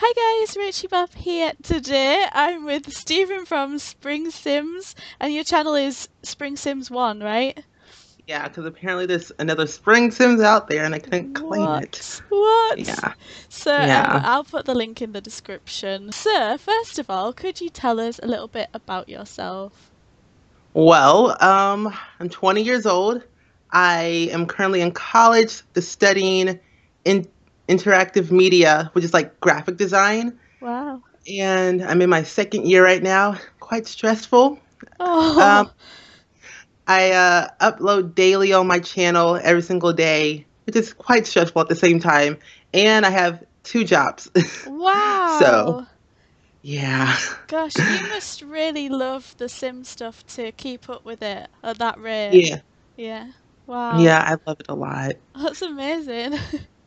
Hi guys, Rachybop here. Today I'm with Stephen from Spring Sims, and your channel is Spring Sims 1, right? Yeah, because apparently there's another Spring Sims out there and I couldn't claim what? it. What? Yeah. So um, I'll put the link in the description. So, first of all, could you tell us a little bit about yourself? Well, um, I'm 20 years old. I am currently in college studying in interactive media, which is like graphic design. Wow. And I'm in my second year right now. Quite stressful. Oh, Um, I uh, upload daily on my channel every single day, which is quite stressful at the same time. And I have two jobs. wow. So, yeah. Gosh, you must really love the Sim stuff to keep up with it at that rate. Yeah. Yeah. Wow. Yeah, I love it a lot. That's amazing.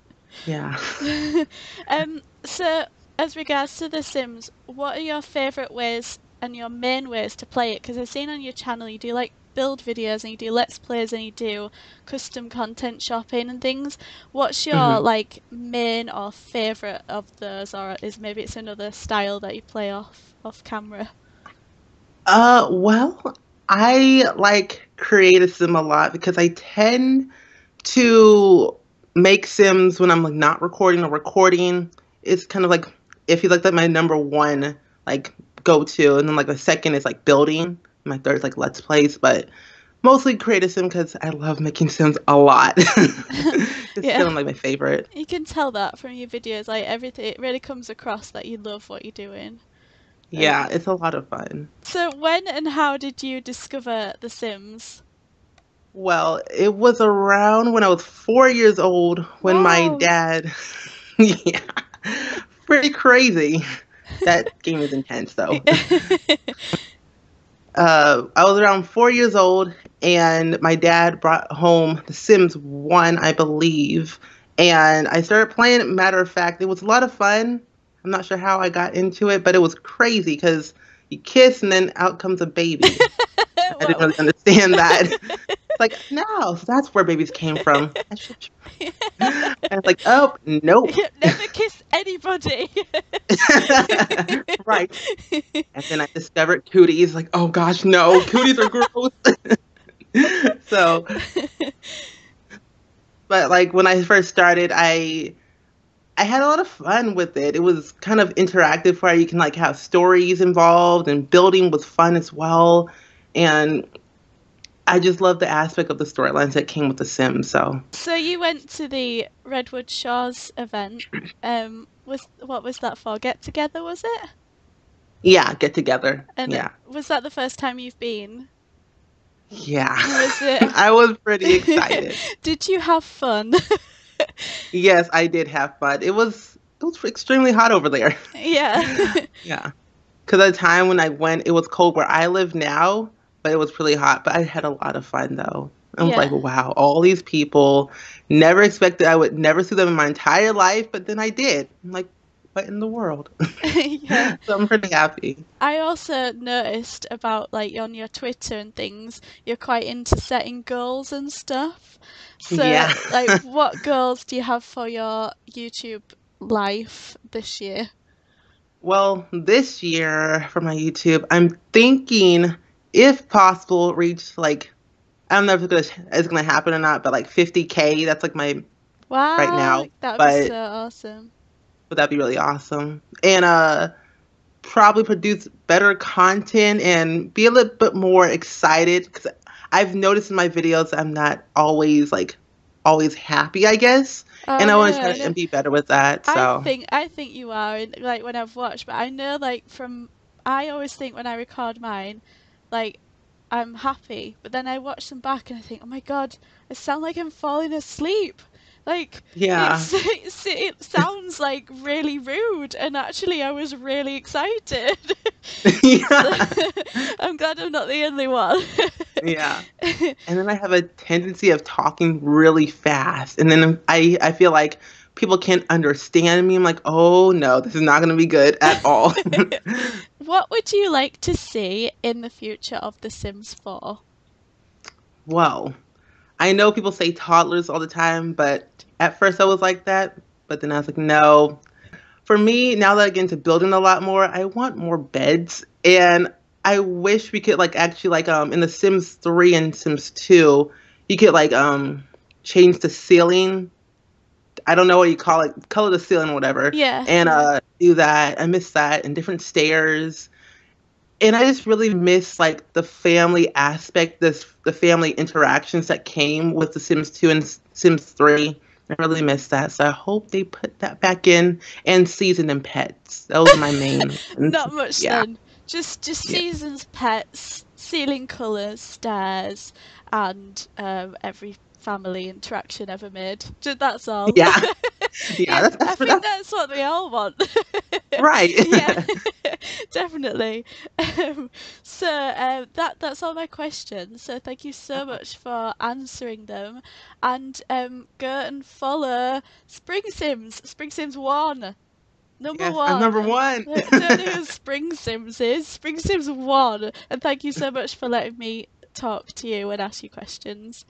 Yeah. um, so, as regards to The Sims, what are your favourite ways and your main ways to play it? Because I've seen on your channel you do like build videos and you do let's plays and you do custom content shopping and things. What's your Mhm. like main or favourite of those, or is maybe it's another style that you play off off camera? Uh, well, I like create a sim a lot because I tend to make sims when I'm like not recording or recording. It's kind of like if you like that my number one like go to, and then like the second is like building. My third is like let's plays, but mostly create a sim because I love making sims a lot. it's Yeah. of like my favorite. You can tell that from your videos, like everything. It really comes across that you love what you're doing. Yeah, it's a lot of fun. So, when and how did you discover The Sims? Well, it was around when I was four years old when my dad, yeah, pretty crazy. That game is intense though. Uh, I was around four years old and my dad brought home The Sims 1, I believe. And I started playing it. Matter of fact, it was a lot of fun. I'm not sure how I got into it, but it was crazy because you kiss and then out comes a baby. I didn't really understand that. Like, no, that's where babies came from. I should try. And it's like, oh, nope. Never kiss anybody. right. And then I discovered cooties. Like, oh gosh, no, cooties are gross. so, but like when I first started, I I had a lot of fun with it. It was kind of interactive where you can like have stories involved and building was fun as well. And I just love the aspect of the storylines that came with The Sims. So so you went to the Redwood Shores event. Um, was what was that for? Get together, was it? yeah, get together. And yeah, was that the first time you've been? yeah. Was it? I was pretty excited. Did you have fun? yes, I did have fun. It was it was extremely hot over there. yeah. Yeah. Because at the time when I went, it was cold where I live now, but it was really hot. But I had a lot of fun though. I was Yeah. like, wow, all these people. Never expected I would never see them in my entire life, but then I did. I'm like, what in the world? yeah. so I'm pretty happy. I also noticed about like on your Twitter and things, you're quite into setting goals and stuff. So, Yeah. like, what goals do you have for your YouTube life this year? Well, this year for my YouTube, I'm thinking, if possible, reach like I don't know if it's gonna it's gonna happen or not, but like 50k. That's like my Wow, right now, that would be but- so awesome. Would that be really awesome? And uh probably produce better content and be a little bit more excited because I've noticed in my videos I'm not always like always happy, I guess. Oh, and I want to try to be better with that. So I think I think you are like when I've watched, but I know like from I always think when I record mine, like I'm happy, but then I watch them back and I think, oh my god, I sound like I'm falling asleep. Like yeah. it's, it's, it sounds like really rude, and actually I was really excited. yeah. I'm glad I'm not the only one. yeah. And then I have a tendency of talking really fast. And then I, I feel like people can't understand me. I'm like, oh no, this is not going to be good at all. what would you like to see in the future of The Sims 4? well, I know people say toddlers all the time, but at first I was like that. But then I was like, no. For me, now that I get into building a lot more, I want more beds. And I wish we could like actually like um in the Sims 3 and Sims 2, you could like um change the ceiling. I don't know what you call it, color the ceiling or whatever. Yeah. And uh do that. I miss that and different stairs. And I just really miss like the family aspect, this the family interactions that came with the Sims 2 and Sims 3. I really miss that. So I hope they put that back in and season and pets. Those are my main. Not much yeah. then. Just just Yeah. seasons, pets, ceiling colours, stairs, and um, every family interaction ever made. That's all. Yeah. Yeah, that's, I think that's that's what we all want. right. yeah, definitely. Um, so um, that that's all my questions. So thank you so much for answering them, and um, go and follow Spring Sims, Spring Sims One, number Yes, one. Number one. I don't know who Spring Sims is. Spring Sims One, and thank you so much for letting me talk to you and ask you questions.